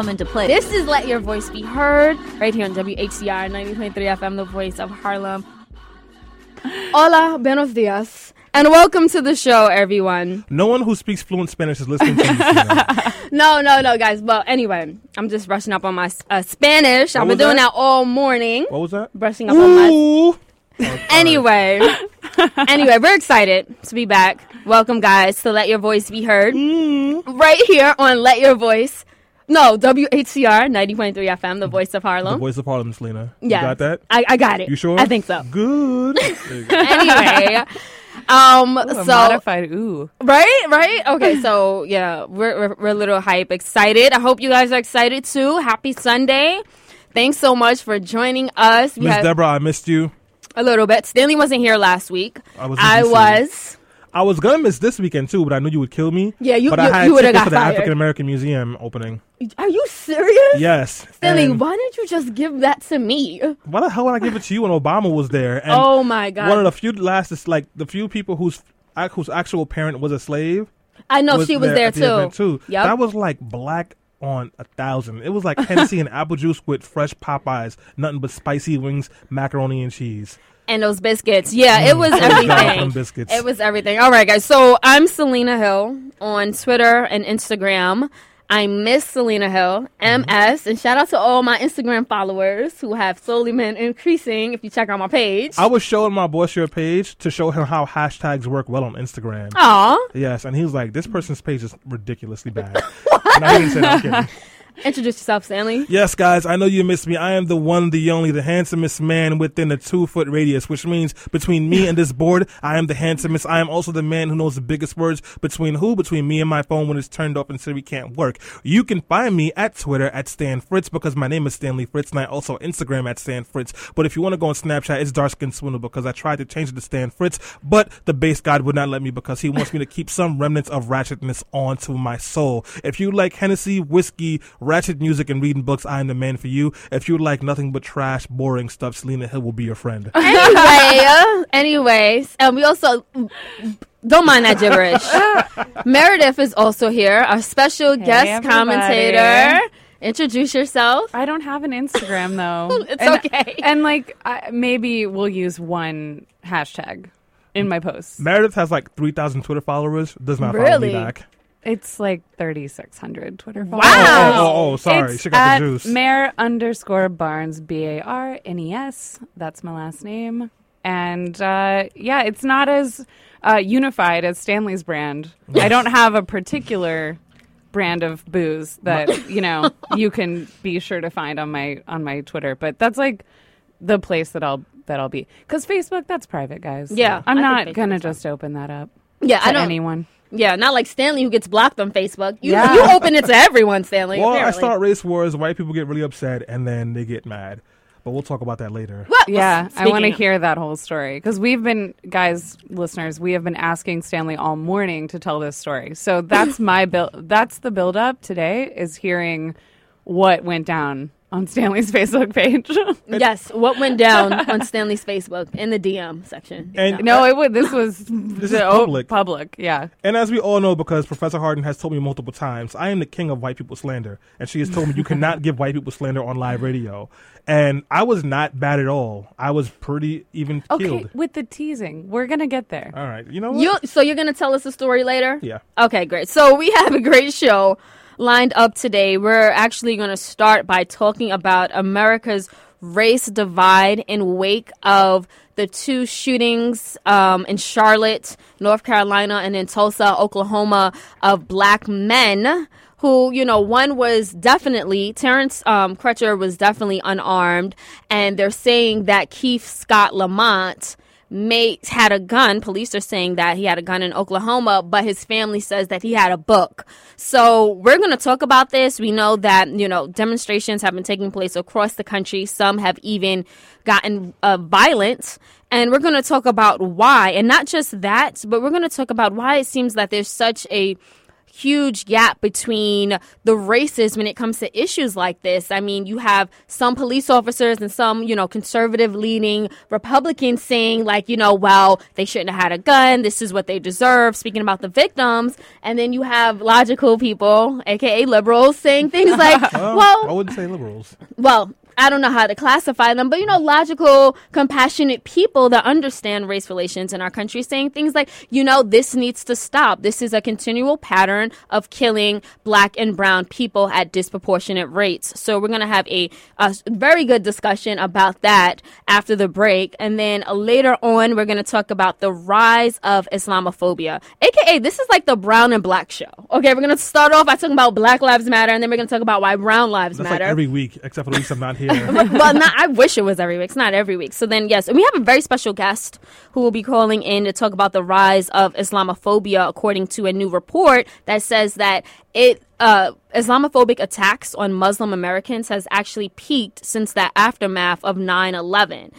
come into play. This is Let Your Voice Be Heard right here on WHCR 90.3 FM, the voice of Harlem. Hola, buenos dias. And welcome to the show, everyone. No one who speaks fluent Spanish is listening to you. No, no, no, guys. Well, anyway, I'm just brushing up on my uh, Spanish. I've been doing that? that all morning. What was that? Brushing up on my. Ooh. Anyway, anyway, we're excited to be back. Welcome, guys, to Let Your Voice Be Heard right here on Let Your Voice. No, WHCR 90.3 FM, the voice of The Harlem. voice of Harlem, Selena. You Yeah, got that? I, I got it. You sure? I think so. Good. Go. Anyway, um, A so modified ooh. right, right, okay. So yeah, we're, we're we're a little hype, excited. I hope you guys are excited too. Happy Sunday! Thanks so much for joining us. We Miss Deborah, I missed you. a little bit. Stanley wasn't here last week. I was in I DC. was. I was gonna miss this weekend too, but I knew you would kill me. Yeah, you- But you- I had you tickets got to the fired. African American Museum opening. Are you serious? Yes. And why didn't you just give that to me? Why the hell would I give it to you when Obama was there? And oh my god! one of the few last, is like the few people whose whose actual parent was a slave. I know she was there, at the too. too. Yep. That was like black on a thousand. It was like Hennessy and apple juice with fresh Popeyes, nothing but spicy wings, macaroni and cheese. And those biscuits. Yeah, it was Praise God for them everything. biscuits. It was everything. All right, guys. So I'm Selena Hill on Twitter and Instagram. I'm Miss Selena Hill, MS, mm-hmm. and shout out to all my Instagram followers who have slowly been increasing. If you check out my page, I was showing my boss your page to show him how hashtags work well on Instagram. Aw, Yes, and he was like, "This person's page is ridiculously bad." and I didn't say that. Introduce yourself, Stanley. Yes, guys, I know you missed me. I am the one, the only, the handsomest man within a two foot radius, which means between me and this board, I am the handsomest. I am also the man who knows the biggest words between who? Between me and my phone when it's turned off and Siri can't work. You can find me at Twitter at Stan Fritz because my name is Stanley Fritz and I also Instagram at Stan Fritz. But if you want to go on Snapchat, it's Darskin Swindle because I tried to change it to Stan Fritz, but the base god would not let me because he wants me to keep some remnants of ratchetness onto my soul. If you like Hennessy, whiskey, ratchet music, and reading books, I am the man for you. If you like nothing but trash, boring stuff, Selena Hill will be your friend. Anyway, uh, anyways, and we also don't mind that gibberish. Meredith is also here, our special guest everybody. commentator. Introduce yourself. I don't have an Instagram though. It's And- okay. And like, I, maybe we'll use one hashtag in my posts. Meredith has like 3,000 Twitter followers, does not follow me back. It's like thirty six hundred Twitter followers. Oh, oh, oh, oh, sorry. It's she got at the juice. Mayor underscore Barnes B A R N E S. That's my last name. And uh, yeah, it's not as uh, unified as Stanley's brand. I don't have a particular brand of booze that you know you can be sure to find on my on my Twitter, but that's like the place that I'll that I'll be because Facebook that's private, guys. Yeah, I'm I not gonna just open that up Yeah, to I don't. anyone. Yeah, not like Stanley who gets blocked on Facebook. You Yeah. you open it to everyone, Stanley. well, I start race wars, white people get really upset, and then they get mad. But we'll talk about that later. Well, Yeah, I want to hear that whole story because we've been, guys, listeners, we have been asking Stanley all morning to tell this story. So that's my build. That's the build up today is hearing what went down on Stanley's Facebook page. Yes, what went down on Stanley's Facebook in the DM section? And- no, it would. This was This is public. Public, yeah. And as we all know, because Professor Harden has told me multiple times, I am the king of white people slander. And she has told me you cannot give white people slander on live radio. And I was not bad at all. I was pretty even Okay, keeled. with the teasing, we're gonna get there. All right. You know what? You so you're gonna tell us a story later? yeah. Okay, great. So we have a great show lined up today. We're actually going to start by talking about America's race divide in wake of the two shootings um, in Charlotte, North Carolina, and in Tulsa, Oklahoma, of black men. Who you know? One was definitely Terrence um, Crutcher was definitely unarmed, and they're saying that Keith Scott Lamont mate had a gun. Police are saying that he had a gun in Oklahoma, but his family says that he had a book. So we're going to talk about this. We know that, you know, demonstrations have been taking place across the country. Some have even gotten uh, violent. And we're going to talk about why. And not just that, but we're going to talk about why it seems that there's such a huge gap between the races when it comes to issues like this. I mean, you have some police officers and some, you know, conservative leaning Republicans saying, like, you know, well, they shouldn't have had a gun. This is what they deserve, speaking about the victims. And then you have logical people, aka liberals, saying things like, Well, well, I wouldn't say liberals. well, I don't know how to classify them, but you know, logical, compassionate people that understand race relations in our country saying things like, you know, this needs to stop. This is a continual pattern of killing black and brown people at disproportionate rates. So we're going to have a, a very good discussion about that after the break. And then later on, we're going to talk about the rise of Islamophobia, aka this is like the brown and black show. Okay, we're going to start off by talking about Black Lives Matter, and then we're going to talk about why brown lives That's matter like every week, except for the weeks I'm not here. well, not, I wish it was every week. It's not every week. So then, yes, and we have a very special guest who will be calling in to talk about the rise of Islamophobia, according to a new report that says that it uh, Islamophobic attacks on Muslim Americans has actually peaked since the aftermath of 9 11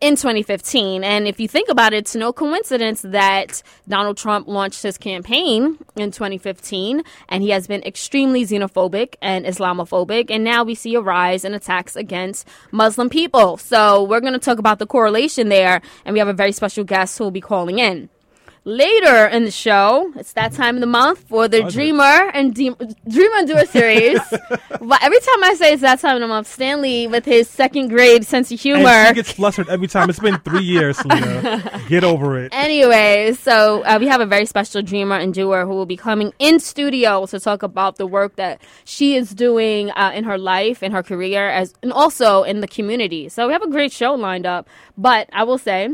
in 2015. And if you think about it, it's no coincidence that Donald Trump launched his campaign in 2015 and he has been extremely xenophobic and Islamophobic. And now we see a rise in attacks against Muslim people. So we're going to talk about the correlation there. And we have a very special guest who will be calling in. Later in the show, it's that time of the month for the? Dreamer and De- Dreamer and Doer series. but every time I say it's that time of the month, Stanley, with his second grade sense of humor, and she gets flustered every time. It's been three years, Selena. Get over it. Anyway, so uh, we have a very special dreamer and doer who will be coming in studio to talk about the work that she is doing uh, in her life, in her career, as and also in the community. So we have a great show lined up. But I will say.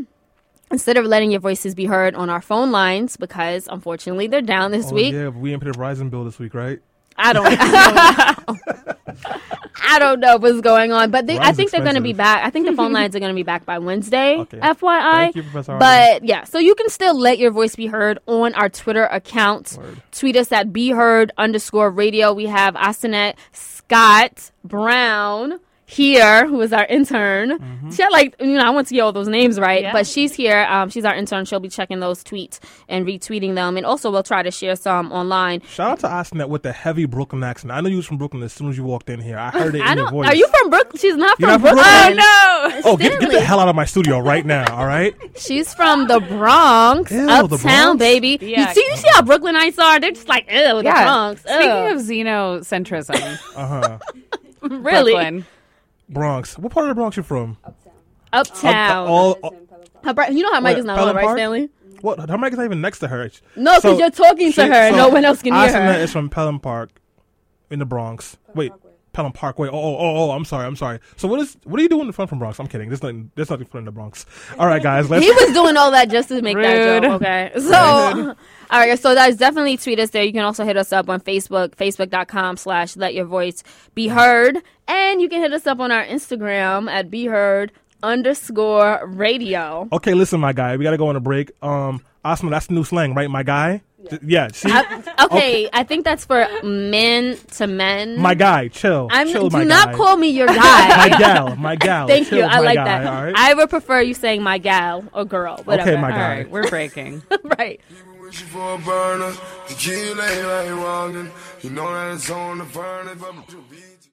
Instead of letting your voices be heard on our phone lines, because unfortunately they're down this Oh, week, yeah, we didn't pay the Verizon bill this week, right? I don't, I don't know. I don't know what's going on, but they, I think they're going to be back. I think the phone lines are going to be back by Wednesday. Okay. FYI. Thank you, Professor But yeah, so you can still let your voice be heard on our Twitter account. Word. Tweet us at be heard underscore radio. We have Asanet Scott Brown here, who is our intern. Mm-hmm. She had like you know I want to get all those names right, Yeah. but she's here. Um, she's our intern. She'll be checking those tweets and retweeting them, and also we'll try to share some online. Shout out to Asnet with the heavy Brooklyn accent. I know you was from Brooklyn as soon as you walked in here. I heard it I in your voice. Are you from Brooklyn? She's not You're from not from Brooklyn. Brooklyn? no! Oh, get, get the hell out of my studio right now, all right? She's from the Bronx, Ew, the uptown, Bronx? baby. Yeah. You see, you see how Brooklynites are? They're just like, ew, the Yeah. Bronx. Speaking Ugh. of xenocentrism, Uh huh. really, Brooklyn. Bronx. What part of the Bronx you from? uptown. Uh, all, all- Her bri- you know how Mike is not Pelham on, right, Park? Stanley? what? Her mic is not even next to her. No, because you're talking to she- her. and no one else can hear Asnet her. is from Pelham Park in the Bronx. Wait. Pelham Parkway. Oh, oh, oh, oh, I'm sorry. I'm sorry. So what is what are you doing in front from Bronx? I'm kidding. There's nothing. There's nothing fun in the Bronx. All right, guys. Let's. He was doing all that just to make that joke. Okay. So, all right. So, guys, definitely tweet us there. You can also hit us up on Facebook, facebook.com slash let your voice be heard. And you can hit us up on our Instagram at be heard underscore radio. Okay, listen, my guy. We gotta go on a break. Um, Asma, that's the new slang, right? My guy. Yeah. yeah see, I- okay, I think that's for men to men. my guy. Chill. I'm, chill, do not guy. call me your guy. my gal. My gal. Thank Chill, you. I like guy, that. All right. I would prefer you saying my gal or girl, whatever. my All guy. right, we're breaking. right.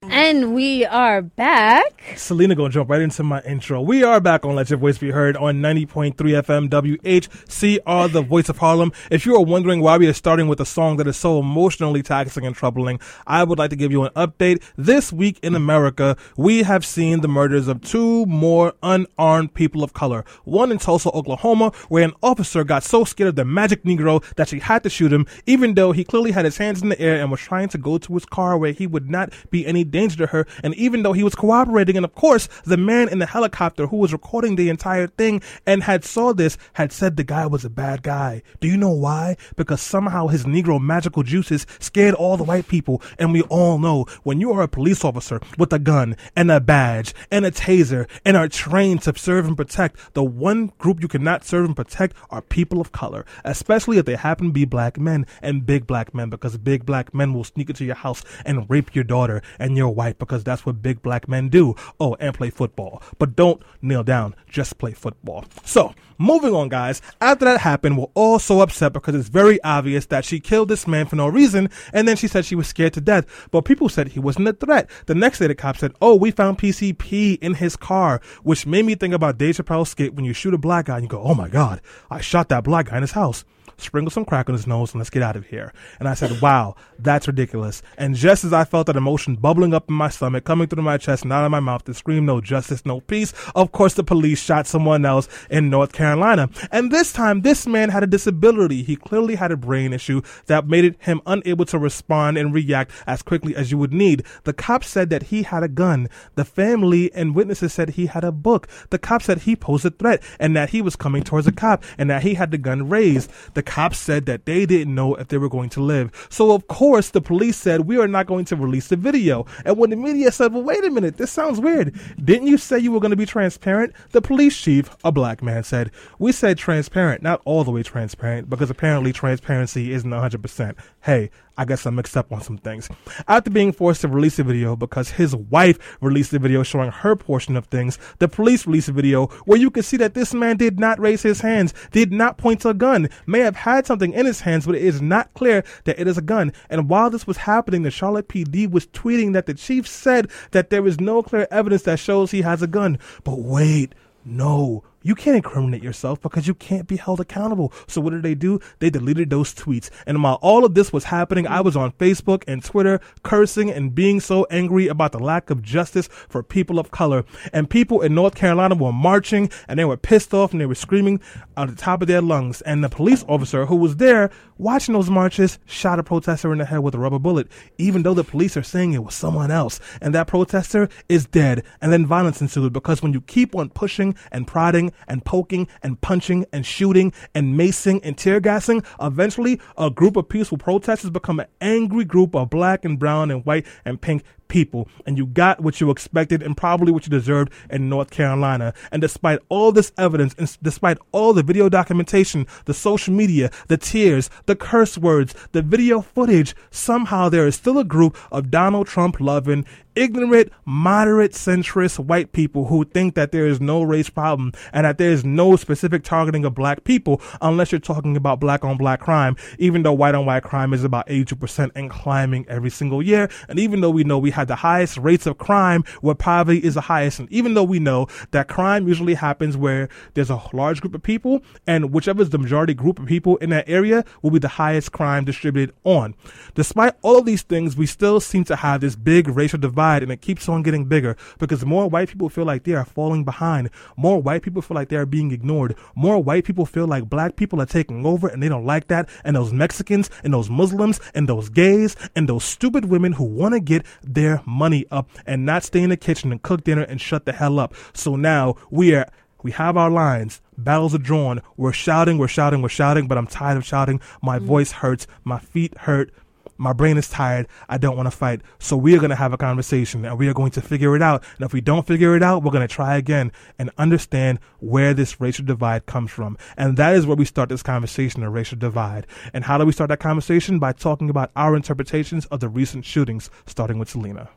And we are back. Selena gonna jump right into my intro. We are back on Let Your Voice Be Heard on 90.3 FM WHCR, the voice of Harlem. If you are wondering why we are starting with a song that is so emotionally taxing and troubling, I would like to give you an update. This week in America, we have seen the murders of two more unarmed people of color. One in Tulsa, Oklahoma, where an officer got so scared of the magic Negro that she had to shoot him, even though he clearly had his hands in the air and was trying to go to his car where he would not be any danger to her, and even though he was cooperating, and of course, the man in the helicopter who was recording the entire thing and had saw this had said the guy was a bad guy. Do you know why? Because somehow his Negro magical juices scared all the white people, and we all know when you are a police officer with a gun and a badge and a taser and are trained to serve and protect, the one group you cannot serve and protect are people of color, especially if they happen to be black men and big black men because big black men will sneak into your house and rape your daughter and your wife because that's what big black men do. Oh, and play football. But don't kneel down, just play football. So, moving on, guys. After that happened, we're all so upset because it's very obvious that she killed this man for no reason, and then she said she was scared to death. But people said he wasn't a threat. The next day, the cop said, Oh, we found PCP in his car, which made me think about Dave Chappelle's skit when you shoot a black guy and you go, Oh my God, I shot that black guy in his house sprinkle some crack on his nose, and let's get out of here. And I said, wow, that's ridiculous. And just as I felt that emotion bubbling up in my stomach, coming through my chest and out of my mouth to scream, no justice, no peace, of course the police shot someone else in North Carolina. And this time, this man had a disability. He clearly had a brain issue that made it him unable to respond and react as quickly as you would need. The cops said that he had a gun. The family and witnesses said he had a book. The cop said he posed a threat and that he was coming towards a cop and that he had the gun raised. The cops said that they didn't know if they were going to live. So, of course, the police said, We are not going to release the video. And when the media said, Well, wait a minute, this sounds weird. Didn't you say you were going to be transparent? The police chief, a black man, said, We said transparent, not all the way transparent, because apparently transparency isn't 100%. Hey, I guess I'm mixed up on some things. After being forced to release a video because his wife released a video showing her portion of things, the police released a video where you can see that this man did not raise his hands, did not point to a gun, may have had something in his hands, but it is not clear that it is a gun. And while this was happening, the Charlotte PD was tweeting that the chief said that there is no clear evidence that shows he has a gun. But wait, no, you can't incriminate yourself because you can't be held accountable. So what did they do? They deleted those tweets. And while all of this was happening, I was on Facebook and Twitter cursing and being so angry about the lack of justice for people of color. And people in North Carolina were marching and they were pissed off and they were screaming at the top of their lungs. And the police officer who was there watching those marches shot a protester in the head with a rubber bullet, even though the police are saying it was someone else. And that protester is dead. And then violence ensued because when you keep on pushing and prodding and poking and punching and shooting and macing and tear gassing, eventually a group of peaceful protesters become an angry group of black and brown and white and pink people, and you got what you expected and probably what you deserved in North Carolina. And despite all this evidence, and despite all the video documentation, the social media, the tears, the curse words, the video footage, somehow there is still a group of Donald Trump loving, ignorant, moderate, centrist white people who think that there is no race problem and that there is no specific targeting of black people unless you're talking about black on black crime, even though white on white crime is about 82% and climbing every single year. And even though we know we had the highest rates of crime where poverty is the highest, and even though we know that crime usually happens where there's a large group of people and whichever is the majority group of people in that area will be the highest crime distributed on. Despite all of these things, we still seem to have this big racial divide divide and it keeps on getting bigger because more white people feel like they are falling behind. More white people feel like they are being ignored. More white people feel like black people are taking over and they don't like that. And those Mexicans and those Muslims and those gays and those stupid women who want to get their money up and not stay in the kitchen and cook dinner and shut the hell up. So now we are we have our lines. Battles are drawn. We're shouting, we're shouting, we're shouting, but I'm tired of shouting. My mm. voice hurts. My feet hurt. My brain is tired. I don't want to fight. So we are going to have a conversation and we are going to figure it out. And if we don't figure it out, we're going to try again and understand where this racial divide comes from. And that is where we start this conversation, a racial divide. And how do we start that conversation? By talking about our interpretations of the recent shootings, starting with Selena.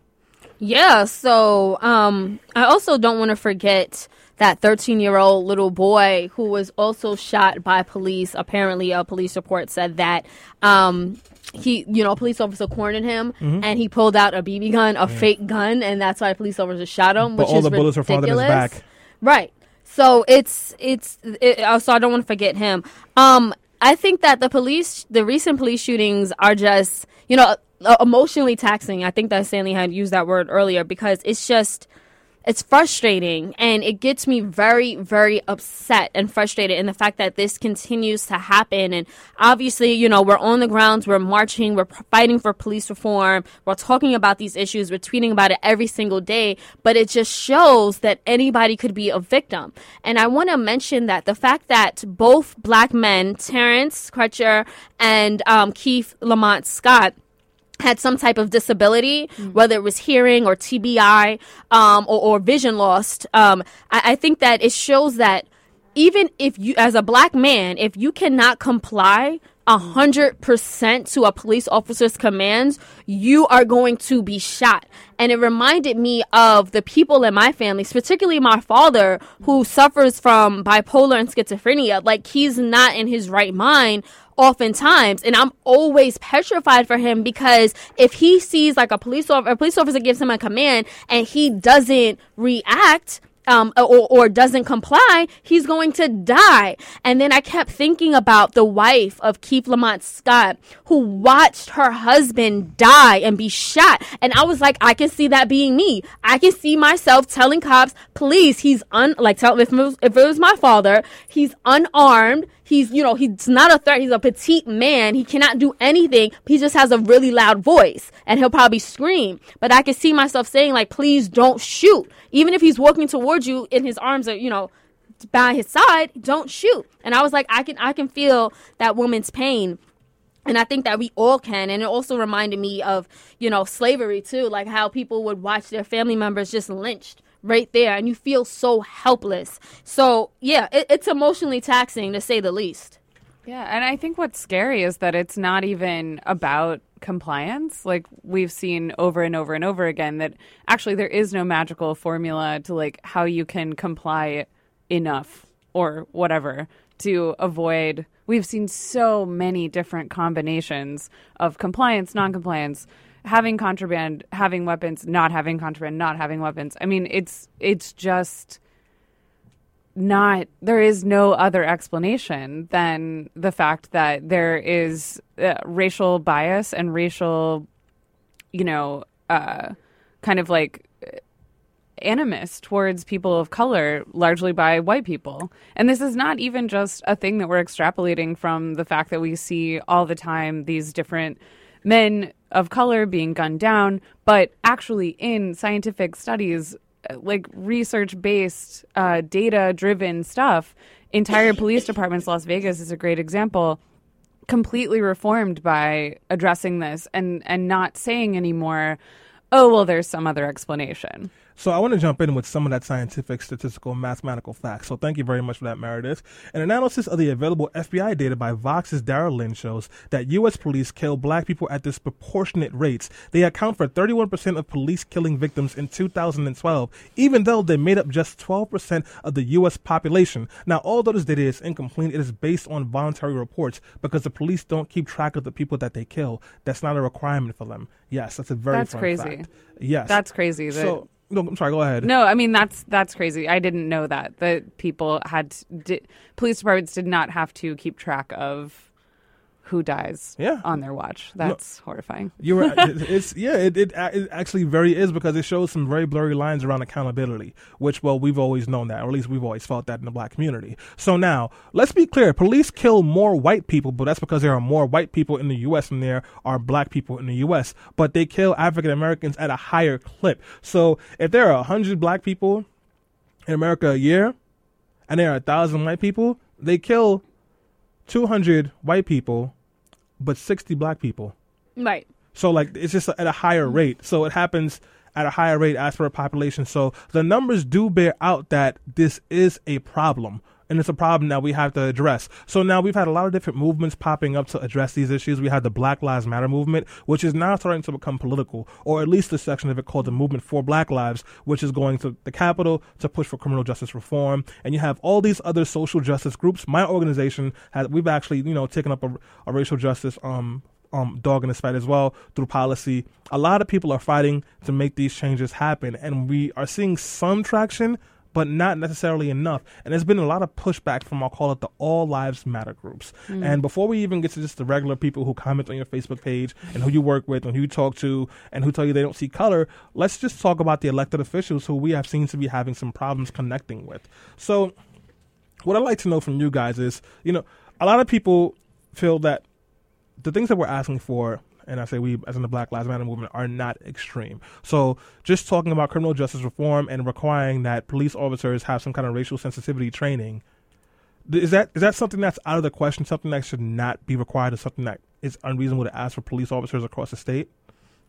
Yeah, so um, I also don't want to forget that 13 year old little boy who was also shot by police. Apparently, a police report said that um, he, you know, a police officer cornered him mm-hmm. and he pulled out a BB gun, a yeah. fake gun, and that's why police officer shot him. But which all is the bullets ridiculous. are falling in his back. Right. So it's it's it, uh, so I don't want to forget him. Um, I think that the police, the recent police shootings are just, you know, emotionally taxing. I think that Stanley had used that word earlier because it's just it's frustrating and it gets me very very upset and frustrated in the fact that this continues to happen. And obviously you know we're on the grounds we're marching we're fighting for police reform we're talking about these issues we're tweeting about it every single day but it just shows that anybody could be a victim. And i want to mention that the fact that both black men terrence crutcher and um, keith lamont scott had some type of disability, mm-hmm. whether it was hearing or TBI um, or, or, vision lost, um, I, I think that it shows that even if you, as a black man, if you cannot comply a hundred percent to a police officer's commands, you are going to be shot. And it reminded me of the people in my family, particularly my father, who suffers from bipolar and schizophrenia. Like he's not in his right mind oftentimes and i'm always petrified for him because if he sees like a police officer a police officer gives him a command and he doesn't react um, or, or doesn't comply, he's going to die. And then I kept thinking about the wife of Keith Lamont Scott who watched her husband die and be shot. And I was like, I can see that being me. I can see myself telling cops, please, he's un, like, tell, if if it was my father, he's unarmed. He's, you know, he's not a threat. He's a petite man. He cannot do anything. He just has a really loud voice and he'll probably scream. But I can see myself saying, like, please don't shoot. Even if he's walking towards you and his arms are, you know, by his side, don't shoot. And I was like, I can, I can feel that woman's pain. And I think that we all can. And it also reminded me of, you know, slavery too, like how people would watch their family members just lynched right there and you feel so helpless. So, yeah, it, it's emotionally taxing to say the least. Yeah, and I think what's scary is that it's not even about compliance. Like we've seen over and over and over again that actually there is no magical formula to like how you can comply enough or whatever to avoid we've seen so many different combinations of compliance, non-compliance, having contraband, having weapons, not having contraband, not having weapons. I mean, it's it's just not there is no other explanation than the fact that there is uh, racial bias and racial you know uh, kind of like animus towards people of color largely by white people and this is not even just a thing that we're extrapolating from the fact that we see all the time these different men of color being gunned down but actually in scientific studies like research based, uh, data driven stuff. Entire police departments, Las Vegas is a great example, completely reformed by addressing this and, and not saying anymore, oh, well, there's some other explanation. So I want to jump in with some of that scientific, statistical, mathematical facts. So thank you very much for that, Meredith. An analysis of the available FBI data by Vox's Dara Lind shows that U.S. police kill black people at disproportionate rates. They account for 31% of police killing victims in 2012, even though they made up just 12% of the U.S. population. Now, although this data is incomplete, it is based on voluntary reports because the police don't keep track of the people that they kill. That's not a requirement for them. Yes, that's a very that's crazy. Fact. Yes, that's crazy. That- so no, I'm sorry. Go ahead. No, I mean that's that's crazy. I didn't know that that people had di- police departments did not have to keep track of who dies yeah. on their watch. That's no, horrifying. You're right. it's yeah. It, it, it actually very is because it shows some very blurry lines around accountability, which well we've always known that, or at least we've always felt that in the black community. So now let's be clear: police kill more white people, but that's because there are more white people in the U.S. than there are black people in the U.S. But they kill African Americans at a higher clip. So if there are hundred black people in America a year, and there are a thousand white people, they kill 200 white people, but 60 black people. Right. So like it's just at a higher mm-hmm. rate. So it happens at a higher rate as per population. So the numbers do bear out that this is a problem and it's a problem that we have to address. So now we've had a lot of different movements popping up to address these issues. We had the Black Lives Matter movement, which is now starting to become political, or at least a section of it called the Movement for Black Lives, which is going to the Capitol to push for criminal justice reform. And you have all these other social justice groups. My organization has we've actually you know taken up a, a racial justice um um, dog in this fight as well through policy. A lot of people are fighting to make these changes happen, and we are seeing some traction, but not necessarily enough. And there's been a lot of pushback from, I'll call it the All Lives Matter groups. Mm. And before we even get to just the regular people who comment on your Facebook page and who you work with and who you talk to and who tell you they don't see color, let's just talk about the elected officials who we have seen to be having some problems connecting with. So, what I'd like to know from you guys is, you know, a lot of people feel that the things that we're asking for and I say we, as in the Black Lives Matter movement, are not extreme. So just talking about criminal justice reform and requiring that police officers have some kind of racial sensitivity training, is that is that something that's out of the question? Something that should not be required, or something that is unreasonable to ask for police officers across the state?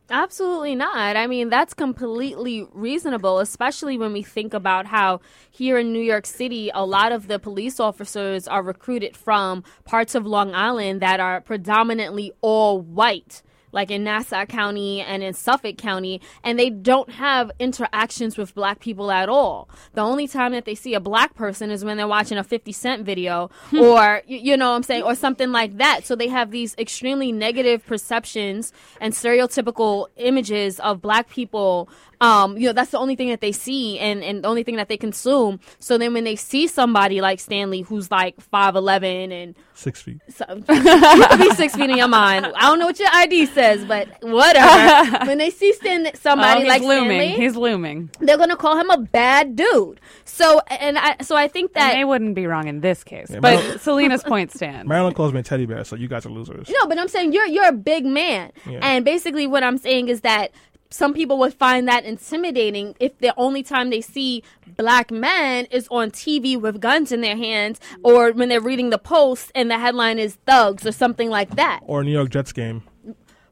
Absolutely not. I mean, that's completely reasonable, especially when we think about how here in New York City, a lot of the police officers are recruited from parts of Long Island that are predominantly all white like in Nassau County and in Suffolk County, and they don't have interactions with black people at all. The only time that they see a black person is when they're watching a 50 Cent video or, you, you know what I'm saying, or something like that. So they have these extremely negative perceptions and stereotypical images of black people um, you know, that's the only thing that they see and, and the only thing that they consume. So then when they see somebody like Stanley who's like 5'11 and Six feet. so, you could be six feet in your mind. I don't know what your ID says, but whatever. when they see Stan, somebody oh, he's like looming. Stanley, He's looming. they're gonna call him a bad dude. So and I so I think And that they wouldn't be wrong in this case. Yeah, but Maryland- Selena's point stands. Maryland calls me a teddy bear, so you guys are losers. No, but I'm saying you're you're a big man, Yeah. and basically what I'm saying is that some people would find that intimidating if the only time they see black men is on TV with guns in their hands, or when they're reading the Post and the headline is thugs or something like that. Or a New York Jets game.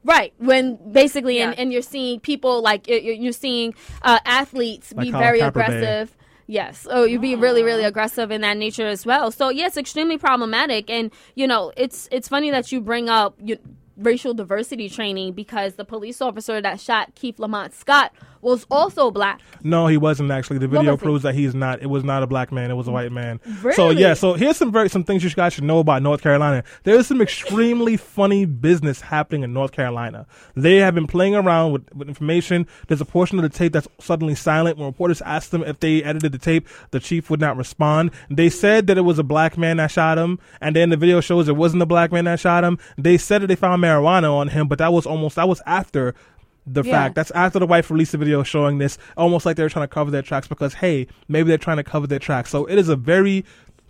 Right. When basically, and, Yeah. and you're seeing people like you're, you're seeing uh, athletes Like be Colin very Kaepernick. aggressive. Yes. So you'd be really, really aggressive in that nature as well. So yes, extremely problematic. And you know, it's it's funny that you bring up you, racial diversity training because the police officer that shot Keith Lamont Scott was also black. No, he wasn't actually. The video proves that he's not. It was not a black man. It was a white man. So yeah. So here's some very some things you guys should know about North Carolina. There is some extremely funny business happening in North Carolina. They have been playing around with, with information. There's a portion of the tape that's suddenly silent. When reporters asked them if they edited the tape, the chief would not respond. They said that it was a black man that shot him, and then the video shows it wasn't a black man that shot him. They said that they found marijuana on him, but that was almost that was after the Yeah. fact. That's after the wife released a video showing this, almost like they were trying to cover their tracks because, hey, maybe they're trying to cover their tracks. So it is a very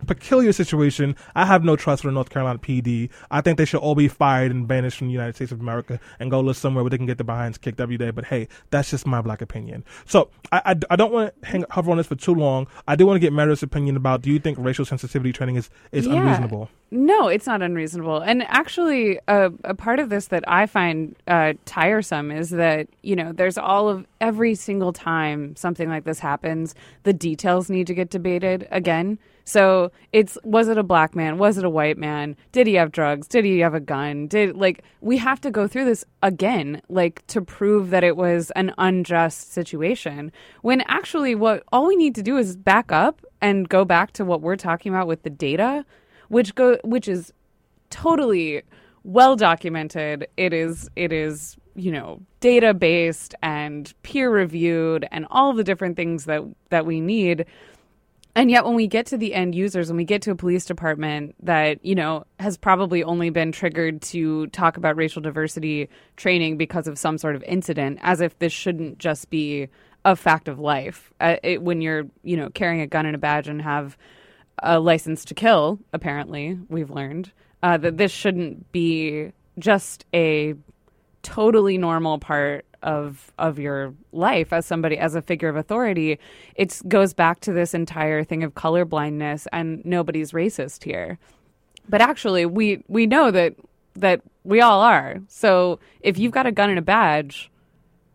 peculiar situation. I have no trust for the North Carolina PD. I think they should all be fired and banished from the United States of America and go live somewhere where they can get their behinds kicked every day. But hey, that's just my black opinion. So I, I, I don't want to hang, hover on this for too long. I do want to get Meredith's opinion about do you think racial sensitivity training is, is Yeah. unreasonable? No, it's not unreasonable. And actually, uh, a part of this that I find uh, tiresome is that, you know, there's all of every single time something like this happens, the details need to get debated again. So it's was it a black man? Was it a white man? Did he have drugs? Did he have a gun? Did like we have to go through this again, like to prove that it was an unjust situation. When actually, what all we need to do is back up and go back to what we're talking about with the data which go which is totally well documented it is it is you know data based and peer reviewed and all the different things that that we need and yet when we get to the end users when we get to a police department that you know has probably only been triggered to talk about racial diversity training because of some sort of incident as if this shouldn't just be a fact of life. Uh, it, when you're you know carrying a gun and a badge and have a license to kill apparently we've learned uh, that this shouldn't be just a totally normal part of of your life as somebody as a figure of authority it goes back to this entire thing of color blindness and nobody's racist here. But actually we we know that that we all are. So if you've got a gun and a badge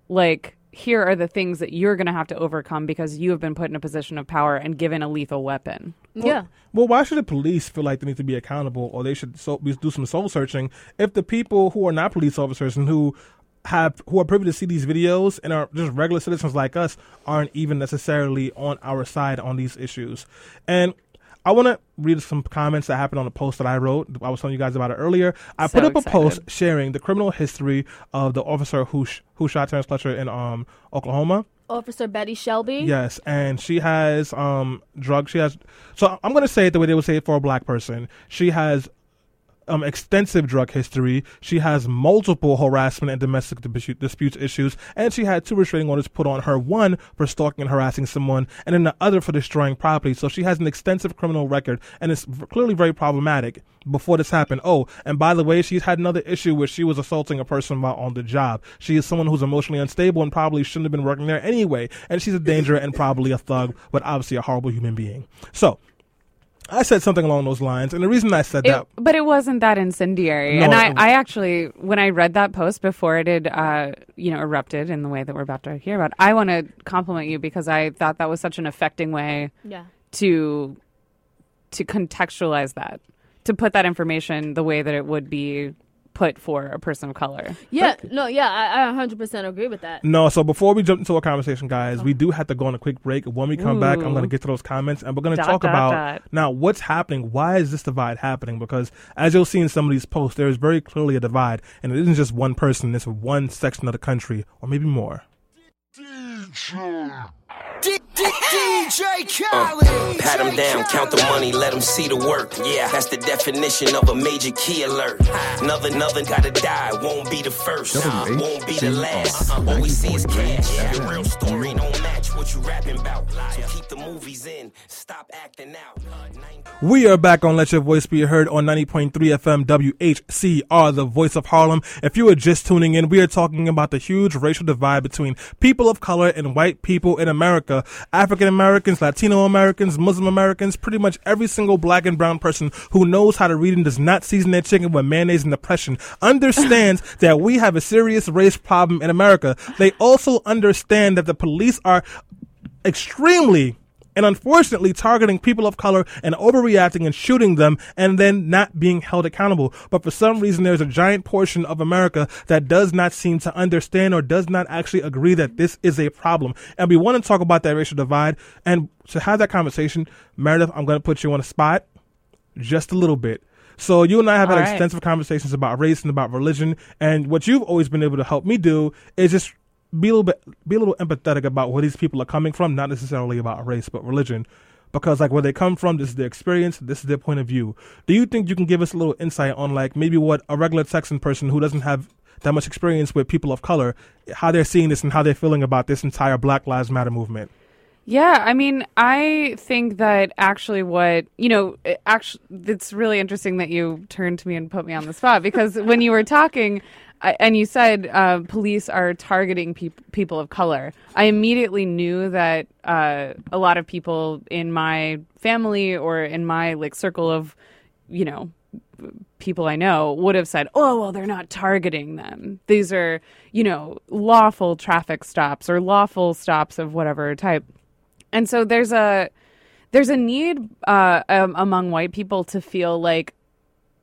like here are the things that you're going to have to overcome because you have been put in a position of power and given a lethal weapon. Yeah. Well, why should the police feel like they need to be accountable, or they should so, do some soul searching if the people who are not police officers and who have who are privy to see these videos and are just regular citizens like us aren't even necessarily on our side on these issues? And I want to read some comments that happened on a post that I wrote. I was telling you guys about it earlier. I So put up a post sharing the criminal history of the officer who sh- who shot Terrence Fletcher in um Oklahoma. Officer Betty Shelby. Yes, and she has um drugs. She has so I'm gonna say it the way they would say it for a black person. She has um extensive drug history. She has multiple harassment and domestic dispute, disputes issues, and she had two restraining orders put on her. One for stalking and harassing someone, and then the other for destroying property. So she has an extensive criminal record, and it's clearly very problematic. Before this happened, oh, and by the way, she's had another issue where she was assaulting a person while on the job. She is someone who's emotionally unstable and probably shouldn't have been working there anyway. And she's a danger and probably a thug, but obviously a horrible human being. So, I said something along those lines, and the reason I said It, that, but it wasn't that incendiary. No, and I, I actually, when I read that post before it had, uh, you know, erupted in the way that we're about to hear about, I want to compliment you because I thought that was such an affecting way Yeah. to to contextualize that, to put that information the way that it would be put for a person of color. Yeah. No. Yeah. I, I 100% agree with that. no. So before we jump into our conversation, guys, we do have to go on a quick break. When we come back, I'm going to get to those comments, and we're going to talk dot, about dot. now what's happening. Why is this divide happening? Because as you'll see in some of these posts, there is very clearly a divide, and it isn't just one person. It's one section of the country, or maybe more. DJ Uh, pat them down, count the money, let them see the work. Yeah, that's the definition of a major key alert. Another, another gotta die, won't be the first, won't be the last. All we see is cash. Yeah, the real story don't match what you rapping about. So keep the movies in, stop acting out. Uh, 90 We are back on Let Your Voice Be Heard on 90.3 FM WHCR, the voice of Harlem. If you are just tuning in, we are talking about the huge racial divide between people of color and white people in America. African Americans, Latino Americans, Muslim Americans, pretty much every single black and brown person who knows how to read and does not season their chicken with mayonnaise and depression understands that we have a serious race problem in America. They also understand that the police are extremely and unfortunately targeting people of color and overreacting and shooting them and then not being held accountable. But for some reason, there's a giant portion of America that does not seem to understand or does not actually agree that this is a problem. And we want to talk about that racial divide. And to have that conversation, Meredith, I'm going to put you on a spot just a little bit. So you and I have had right. extensive conversations about race and about religion, and what you've always been able to help me do is just be a little bit, be a little empathetic about where these people are coming from, not necessarily about race but religion, because like where they come from, this is their experience, this is their point of view. Do you think you can give us a little insight on like maybe what a regular Texan person who doesn't have that much experience with people of color, how they're seeing this and how they're feeling about this entire Black Lives Matter movement? Yeah, I mean, I think that actually what, you know, actually it's really interesting that you turned to me and put me on the spot because when you were talking and you said uh, police are targeting peop- people of color, I immediately knew that uh, a lot of people in my family or in my like circle of, you know, people I know would have said, "Oh, well, they're not targeting them. These are, you know, lawful traffic stops or lawful stops of whatever type." And so there's a there's a need uh, um, among white people to feel like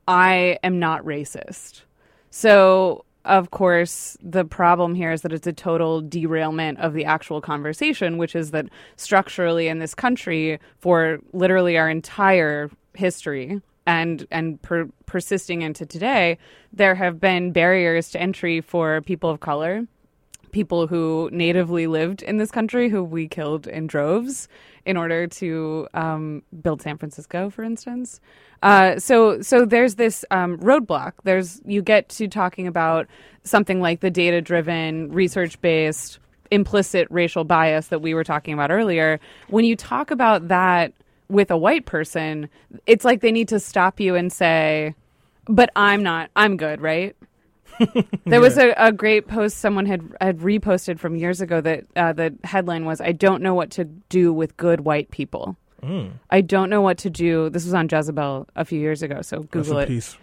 I am not racist. So of course, the problem here is that it's a total derailment of the actual conversation, which is that structurally in this country, for literally our entire history and and per- persisting into today, there have been barriers to entry for people of color people who natively lived in this country who we killed in droves in order to um, build San Francisco, for instance. Uh, so, so there's this um, roadblock. There's you get to talking about something like the data-driven, research-based, implicit racial bias that we were talking about earlier. When you talk about that with a white person, it's like they need to stop you and say, "But I'm not. I'm good, right?" There was a, a great post someone had had reposted from years ago that uh, the headline was, "I don't know what to do with good white people. I don't know what to do." This was on Jezebel a few years ago, so Google it. peace.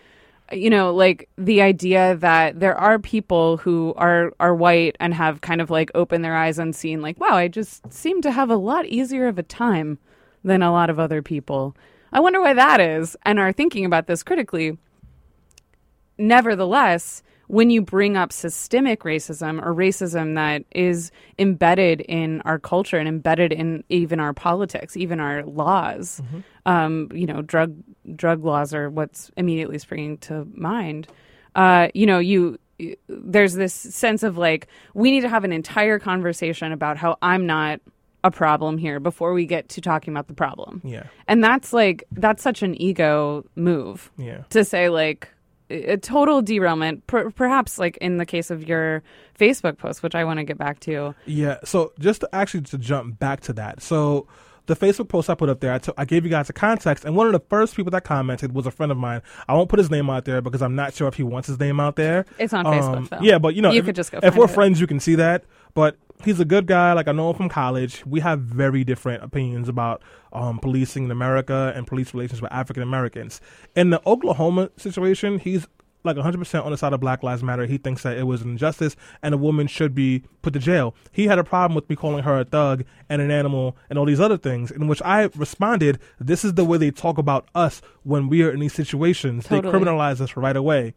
You know, like the idea that there are people who are are white and have kind of like opened their eyes and seen, like, wow, I just seem to have a lot easier of a time than a lot of other people. I wonder why that is, and are thinking about this critically nevertheless, when you bring up systemic racism or racism that is embedded in our culture and embedded in even our politics, even our laws, um, you know, drug drug laws are what's immediately springing to mind. Uh, you know, you there's this sense of like we need to have an entire conversation about how I'm not a problem here before we get to talking about the problem. Yeah, And that's like that's such an ego move yeah. to say like a total derailment per- perhaps like in the case of your facebook post which i want to get back to Yeah. So just to actually to jump back to that. So the Facebook post I put up there, I gave you guys a context, and one of the first people that commented was a friend of mine. I won't put his name out there because I'm not sure if he wants his name out there. It's on Um, Facebook, though. Yeah, but you know, You if, could just go if we're it. friends, you can see that. But he's a good guy. Like I know him from college. We have very different opinions about um, policing in America and police relations with African Americans. In the Oklahoma situation, he's like 100% on the side of Black Lives Matter. He thinks that it was an injustice and a woman should be put to jail. He had a problem with me calling her a thug and an animal and all these other things, in which I responded, This is the way they talk about us when we are in these situations. Totally. They criminalize us right away.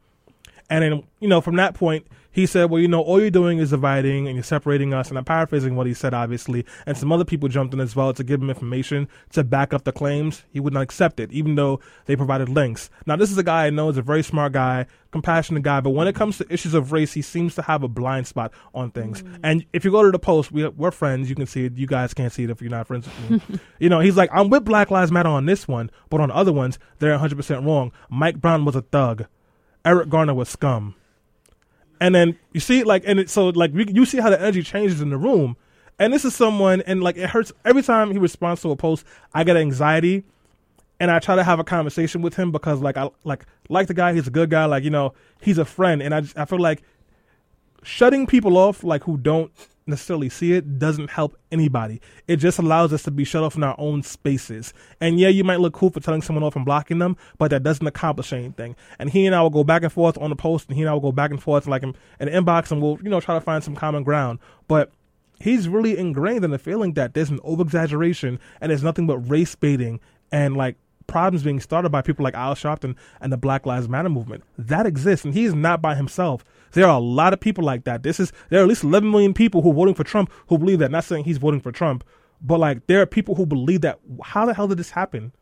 And then, you know, from that point, he said, well, you know, all you're doing is dividing and you're separating us. And I'm paraphrasing what he said, obviously. And some other people jumped in as well to give him information to back up the claims. He would not accept it, even though they provided links. Now, this is a guy I know is a very smart guy, compassionate guy, but when it comes to issues of race, he seems to have a blind spot on things. Mm. And if you go to the post, we, we're friends. You can see it. You guys can't see it if you're not friends with me. you know, he's like, I'm with Black Lives Matter on this one, but on other ones, they're 100% wrong. Mike Brown was a thug. Eric Garner was scum. And then you see, like, and it, so, like, you, you see how the energy changes in the room. And this is someone, and like, it hurts every time he responds to a post. I get anxiety, and I try to have a conversation with him because, like, I like like the guy. He's a good guy. Like, you know, he's a friend, and I just, I feel like shutting people off, like who don't necessarily see it, doesn't help anybody. It just allows us to be shut off in our own spaces. And yeah, you might look cool for telling someone off and blocking them, but that doesn't accomplish anything. And he and I will go back and forth on the post, and he and I will go back and forth like in inbox, and we'll you know try to find some common ground. But he's really ingrained in the feeling that there's an over exaggeration and there's nothing but race baiting and like problems being started by people like Al Sharpton and the Black Lives Matter movement. That exists, and he's not by himself. There are a lot of people like that. This is there are at least 11 million people who are voting for Trump who believe that. Not saying he's voting for Trump, but like there are people who believe that. How the hell did this happen?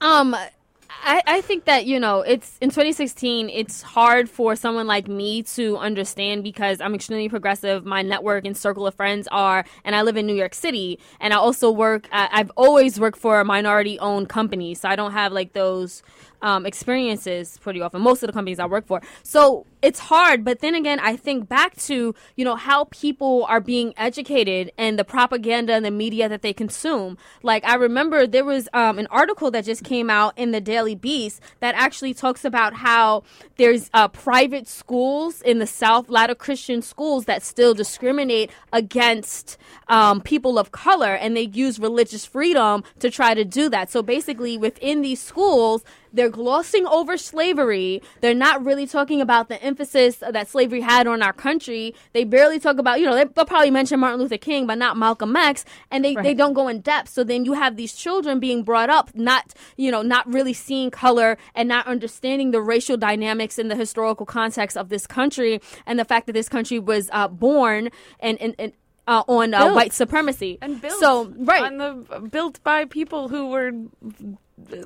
Um, I, I think that you know it's in 2016. It's hard for someone like me to understand because I'm extremely progressive. My network and circle of friends are, and I live in New York City, and I also work. I, I've always worked for a minority-owned company, so I don't have like those um, experiences pretty often. Most of the companies I work for, so it's hard. But then again, I think back to you know how people are being educated and the propaganda and the media that they consume. Like I remember there was um, an article that just came out in the Daily Beast that actually talks about how there's uh, private schools in the South, a lot of Christian schools that still discriminate against um, people of color, and they use religious freedom to try to do that. So basically, within these schools, they're glossing over slavery. They're not really talking about the emphasis that slavery had on our country. They barely talk about, you know, they, they'll probably mention Martin Luther King, but not Malcolm X, and they, they don't go in depth. So then you have these children being brought up, not, you know, not really seeing color and not understanding the racial dynamics and the historical context of this country and the fact that this country was uh, born and, and, and uh, on uh, white supremacy. and built So, right. on the built by people who were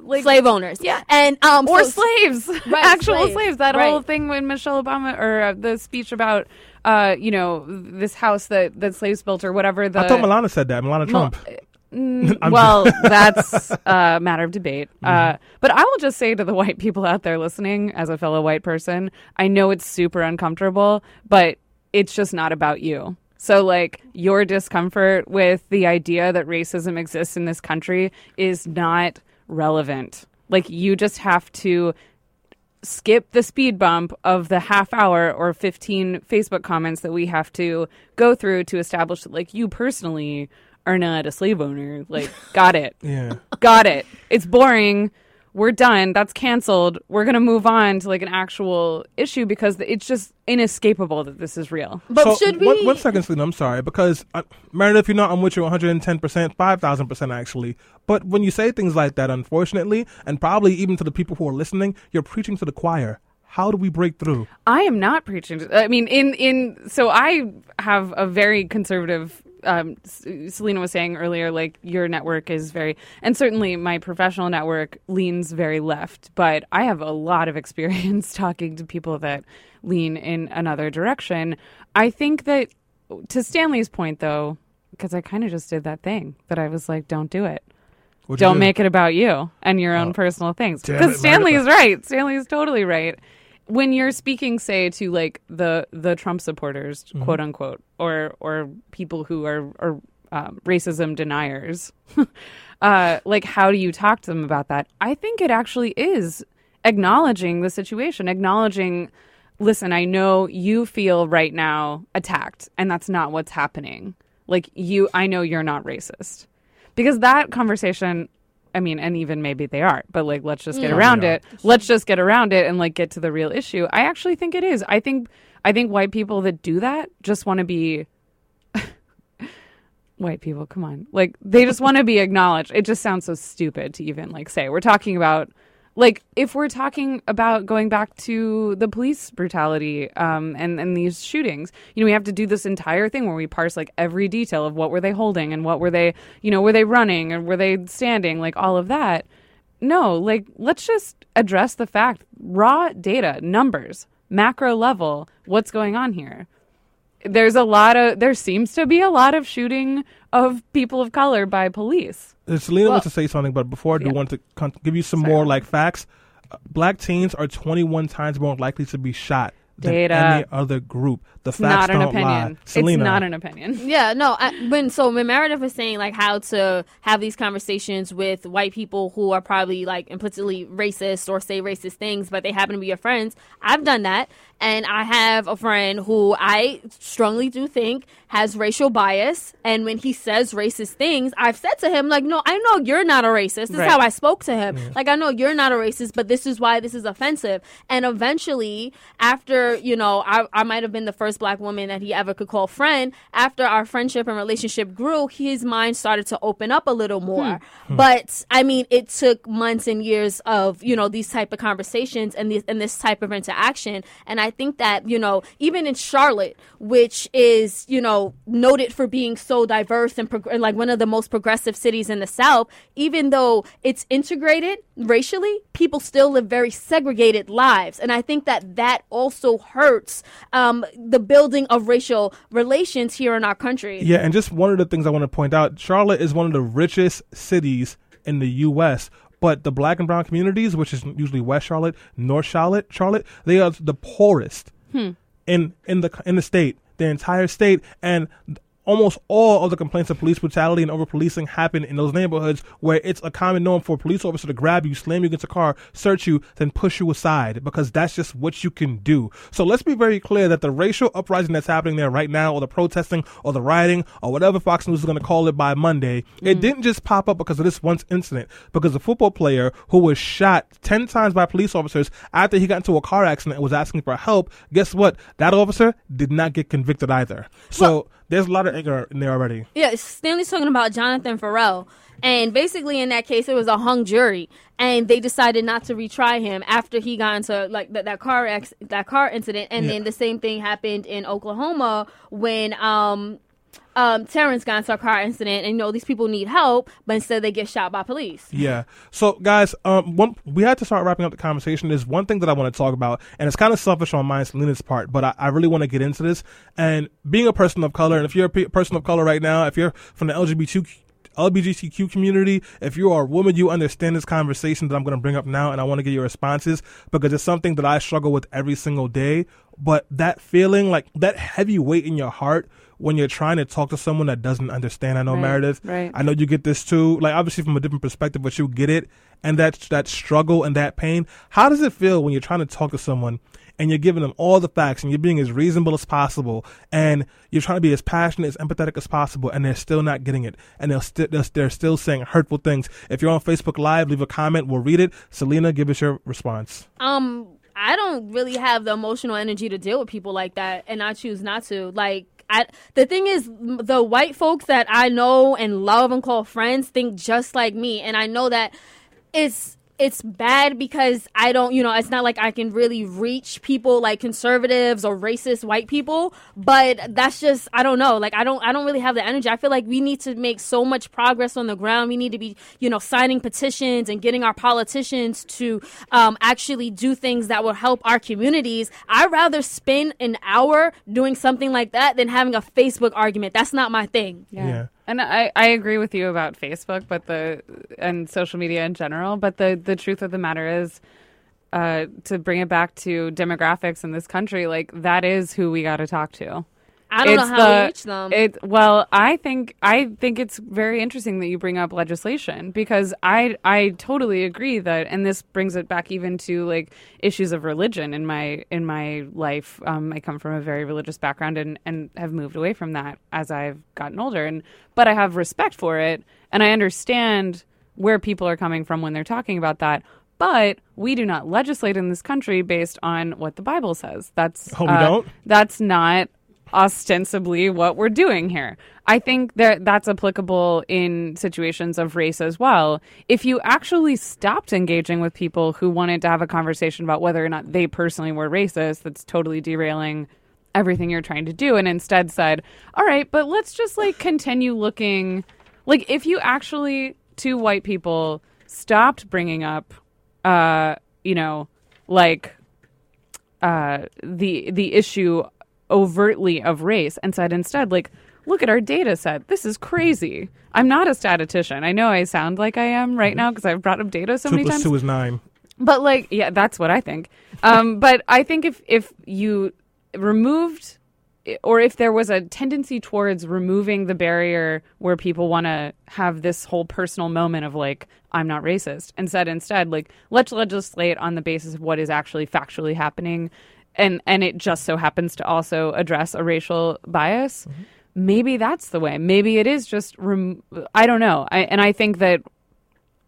like slave owners. Yeah. And, um, or so- slaves, Right, actual slaves, slaves. That right. whole thing when Michelle Obama or uh, the speech about, uh, you know, this house that that slaves built or whatever. The I thought Melania said that. Melania Trump. Mm, well, that's a matter of debate. Mm-hmm. Uh, but I will just say to the white people out there listening, as a fellow white person, I know it's super uncomfortable, but it's just not about you. So, like, your discomfort with the idea that racism exists in this country is not relevant. Like, you just have to skip the speed bump of the half hour or 15 Facebook comments that we have to go through to establish that, like, you personally are not a slave owner. Like, got it. Yeah. Got it. It's boring. We're done. That's canceled. We're going to move on to like an actual issue because it's just inescapable that this is real. But so should we? One, one second, Selena. I'm sorry because uh, Meredith, you know, I'm with you 110 percent, 5,000 percent actually. But when you say things like that, unfortunately, and probably even to the people who are listening, you're preaching to the choir. How do we break through? I am not preaching. To, I mean, in in so I have a very conservative. Um, Selena was saying earlier, like your network is very, and certainly my professional network leans very left. But I have a lot of experience talking to people that lean in another direction. I think that to Stanley's point, though, because I kind of just did that thing that I was like, don't do it. What'd Don't do? make it about you and your own personal things. Because Stanley is right. Stanley is totally right. When you're speaking, say, to like the the Trump supporters, Mm-hmm. quote unquote, or or people who are are um, racism deniers. uh, like, how do you talk to them about that? I think it actually is acknowledging the situation, acknowledging, listen, I know you feel right now attacked, and that's not what's happening. Like, you, I know you're not racist. Because that conversation, I mean, and even maybe they are, but like, let's just get mm. around Yeah. it. Let's just get around it and like get to the real issue. I actually think it is. I think, I think white people that do that just want to be white people come on like they just want to be acknowledged it just sounds so stupid to even like say we're talking about like if we're talking about going back to the police brutality um, and and these shootings you know we have to do this entire thing where we parse like every detail of what were they holding and what were they you know were they running and were they standing like all of that. No like let's just address the fact raw data numbers macro level what's going on here there's a lot of there seems to be a lot of shooting of people of color by police. Selena Well- wants to say something, but before I do Yeah. want to con- give you some Sorry. more like facts. Uh, black teens are 21 times more likely to be shot than Data. any other group. The It's facts not an don't opinion. lie. Selena, It's not an opinion. Yeah, no. I, when so when Meredith was saying like how to have these conversations with white people who are probably like implicitly racist or say racist things, but they happen to be your friends. I've done that, and I have a friend who I strongly do think has racial bias, and when he says racist things, I've said to him like, "No, I know you're not a racist. This Right. is how I spoke to him. Like, I know you're not a racist, but this is why this is offensive." And eventually, after you know, I I might have been the first black woman that he ever could call friend. After our friendship and relationship grew, his mind started to open up a little more. But I mean, it took months and years of you know these type of conversations and this and this type of interaction. And I think that you know, even in Charlotte, which is you know noted for being so diverse and, prog- and like one of the most progressive cities in the South, even though it's integrated racially, people still live very segregated lives. And I think that that also hurts um, the building of racial relations here in our country. Yeah, and just one of the things I want to point out Charlotte is one of the richest cities in the U.S., but the black and brown communities, which is usually West Charlotte, North Charlotte, Charlotte, they are the poorest hmm. in in the in the state, the entire state, and almost all of the complaints of police brutality and over policing happen in those neighborhoods where it's a common norm for a police officer to grab you, slam you against a car, search you, then push you aside because that's just what you can do. So let's be very clear that the racial uprising that's happening there right now, or the protesting, or the rioting, or whatever Fox News is going to call it by Monday, it mm-hmm. didn't just pop up because of this one incident. Because a football player who was shot 10 times by police officers after he got into a car accident and was asking for help, guess what? That officer did not get convicted either. So there's a lot of anger in there already. Yeah, Stanley's talking about Jonathan Ferrell. And basically, in that case, it was a hung jury, and they decided not to retry him after he got into like that, that car ex- that car incident. And Yeah. then the same thing happened in Oklahoma when um, um, Terence got into a car incident, and you know these people need help, but instead they get shot by police. Yeah. So, guys, um, one we had to start wrapping up the conversation. There's one thing that I want to talk about, and it's kind of selfish on my Selena's part, but I, I really want to get into this. And being a person of color, and if you're a pe- person of color right now, if you're from the LGBT LGBTQ community, if you are a woman, you understand this conversation that I'm going to bring up now, and I want to get your responses because it's something that I struggle with every single day. But that feeling, like that heavy weight in your heart when you're trying to talk to someone that doesn't understand. I know Right, Meredith. right. I know you get this too. Like obviously from a different perspective, but you get it. And that that struggle and that pain. How does it feel when you're trying to talk to someone and you're giving them all the facts and you're being as reasonable as possible and you're trying to be as passionate, as empathetic as possible, and they're still not getting it, and they're still they're, they're still saying hurtful things. If you're on Facebook Live, leave a comment. We'll read it. Selena, give us your response. Um, I don't really have the emotional energy to deal with people like that, and I choose not to. Like, I the thing is, the white folks that I know and love and call friends think just like me, and I know that it's it's bad because I don't, you know, it's not like I can really reach people like conservatives or racist white people, but that's just I don't know. Like I don't I don't really have the energy. I feel like we need to make so much progress on the ground. We need to be, you know, signing petitions and getting our politicians to um, actually do things that will help our communities. I'd rather spend an hour doing something like that than having a Facebook argument. That's not my thing. Yeah. And I, I agree with you about Facebook, but the and social media in general. But the the truth of the matter is, uh, to bring it back to demographics in this country, like that is who we got to talk to. I don't know how the- we reach them. It well, I think I think it's very interesting that you bring up legislation because I I totally agree that, and this brings it back even to like issues of religion in my in my life. Um, I come from a very religious background and and have moved away from that as I've gotten older, and but I have respect for it, and I understand where people are coming from when they're talking about that. But we do not legislate in this country based on what the Bible says. That's Oh, we uh, don't? That's not ostensibly what we're doing here. I think that that's applicable in situations of race as well. If you actually stopped engaging with people who wanted to have a conversation about whether or not they personally were racist, that's totally derailing everything you're trying to do and instead said, "All right, but let's just like continue looking like if you actually two white people stopped bringing up uh, you know, like uh, the the issue overtly of race and said instead like look at our data set. This is crazy. I'm not a statistician. I know i sound like i am right now because i've brought up data so Two many plus times. Two is nine. but like yeah that's what i think. Um, but i think if if you removed or if there was a tendency towards removing the barrier where people want to have this whole personal moment of like i'm not racist and said instead like let's legislate on the basis of what is actually factually happening and and it just so happens to also address a racial bias maybe that's the way maybe it is just rem- i don't know I, and i think that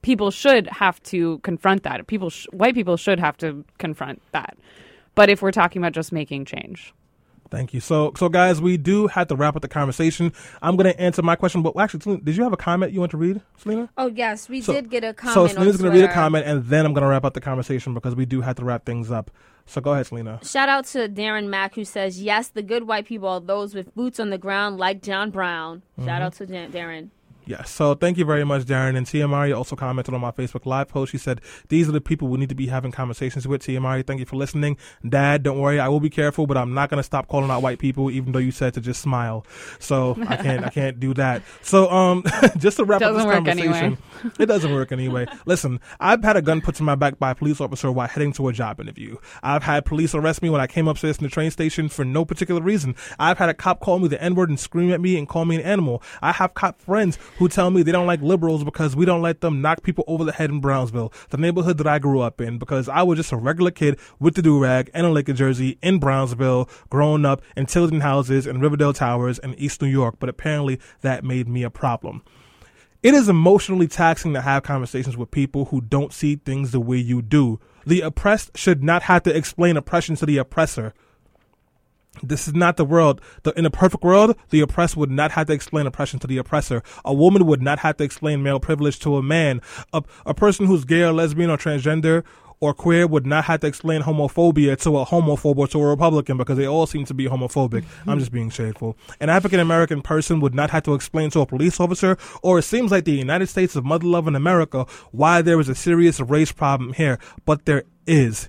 people should have to confront that people sh- white people should have to confront that but if we're talking about just making change Thank you. So, so guys, we do have to wrap up the conversation. I'm going to answer my question, but actually, did you have a comment you want to read, Selena? oh yes, we So- did get a comment. So, Selena's going to read a comment, and then I'm going to wrap up the conversation because we do have to wrap things up. So, go ahead, Selena. Shout out to Darren Mack who says, "Yes, the good white people are those with boots on the ground, like John Brown." Mm-hmm. Shout out to Dan- Darren. Yes. So thank you very much, Darren. And Tia Mari also commented on my Facebook Live post. She said, These are the people we need to be having conversations with. Tia Mari, thank you for listening. Dad, don't worry. I will be careful, but I'm not going to stop calling out white people, even though you said to just smile. So I can't, I can't do that. So, um, just to wrap up this Doesn't work conversation, anyway. it doesn't work anyway. Listen, I've had a gun put to my back by a police officer while heading to a job interview. I've had police arrest me when I came upstairs from the train station for no particular reason. I've had a cop call me the N word and scream at me and call me an animal. I have cop friends who tell me they don't like liberals because we don't let them knock people over the head in Brownsville, the neighborhood that I grew up in, because I was just a regular kid with the do rag and a Lakers jersey in Brownsville, growing up in Tilden houses and Riverdale Towers in East New York. But apparently that made me a problem. It is emotionally taxing to have conversations with people who don't see things the way you do. The oppressed should not have to explain oppression to the oppressor. This is not the world. The, in a perfect world, the oppressed would not have to explain oppression to the oppressor. A woman would not have to explain male privilege to a man. A, a person who's gay or lesbian or transgender or queer would not have to explain homophobia to a homophobe or to a Republican because they all seem to be homophobic. I'm mm-hmm. just being shadeful. An African American person would not have to explain to a police officer, or it seems like the United States of mother love in America, why there is a serious race problem here. But there is.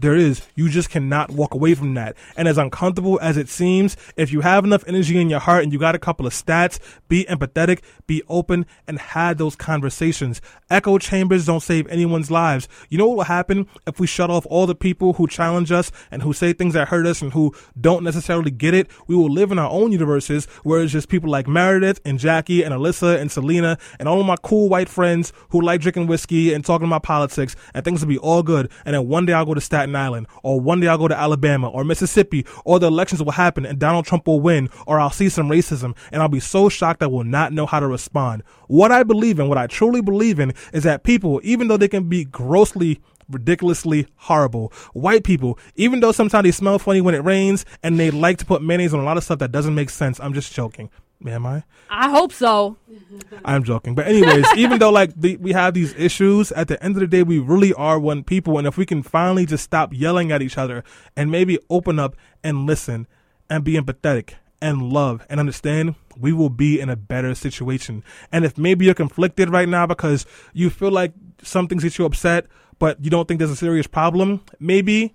There is. You just cannot walk away from that. And as uncomfortable as it seems, if you have enough energy in your heart and you got a couple of stats, be empathetic, be open, and have those conversations. Echo chambers don't save anyone's lives. You know what will happen if we shut off all the people who challenge us and who say things that hurt us and who don't necessarily get it? We will live in our own universes where it's just people like Meredith and Jackie and Alyssa and Selena and all of my cool white friends who like drinking whiskey and talking about politics and things will be all good. And then one day I'll go to Staten Island or one day I'll go to Alabama or Mississippi or the elections will happen and Donald Trump will win or I'll see some racism and I'll be so shocked I will not know how to respond. What I believe in, what I truly believe in is that people, even though they can be grossly ridiculously horrible. White people, even though sometimes they smell funny when it rains and they like to put mayonnaise on a lot of stuff that doesn't make sense. I'm just joking. Am I? I hope so. I'm joking. But anyways, even though like the, we have these issues, at the end of the day, we really are one people. And if we can finally just stop yelling at each other and maybe open up and listen and be empathetic and love and understand, we will be in a better situation. And if maybe you're conflicted right now because you feel like some things get you upset, but you don't think there's a serious problem, maybe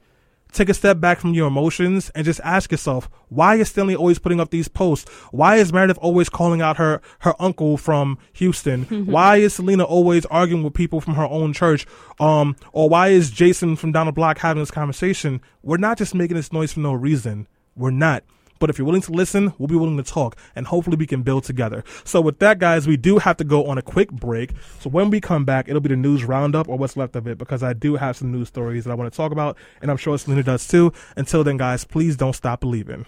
take a step back from your emotions and just ask yourself, why is Stanley always putting up these posts? Why is Meredith always calling out her, her uncle from Houston? why is Selena always arguing with people from her own church? Um, or why is Jason from down the block having this conversation? We're not just making this noise for no reason. We're not. But if you're willing to listen, we'll be willing to talk, and hopefully we can build together. So with that, guys, we do have to go on a quick break. So when we come back, it'll be the news roundup or what's left of it because I do have some news stories that I want to talk about, and I'm sure Selena does too. Until then, guys, please don't stop believing.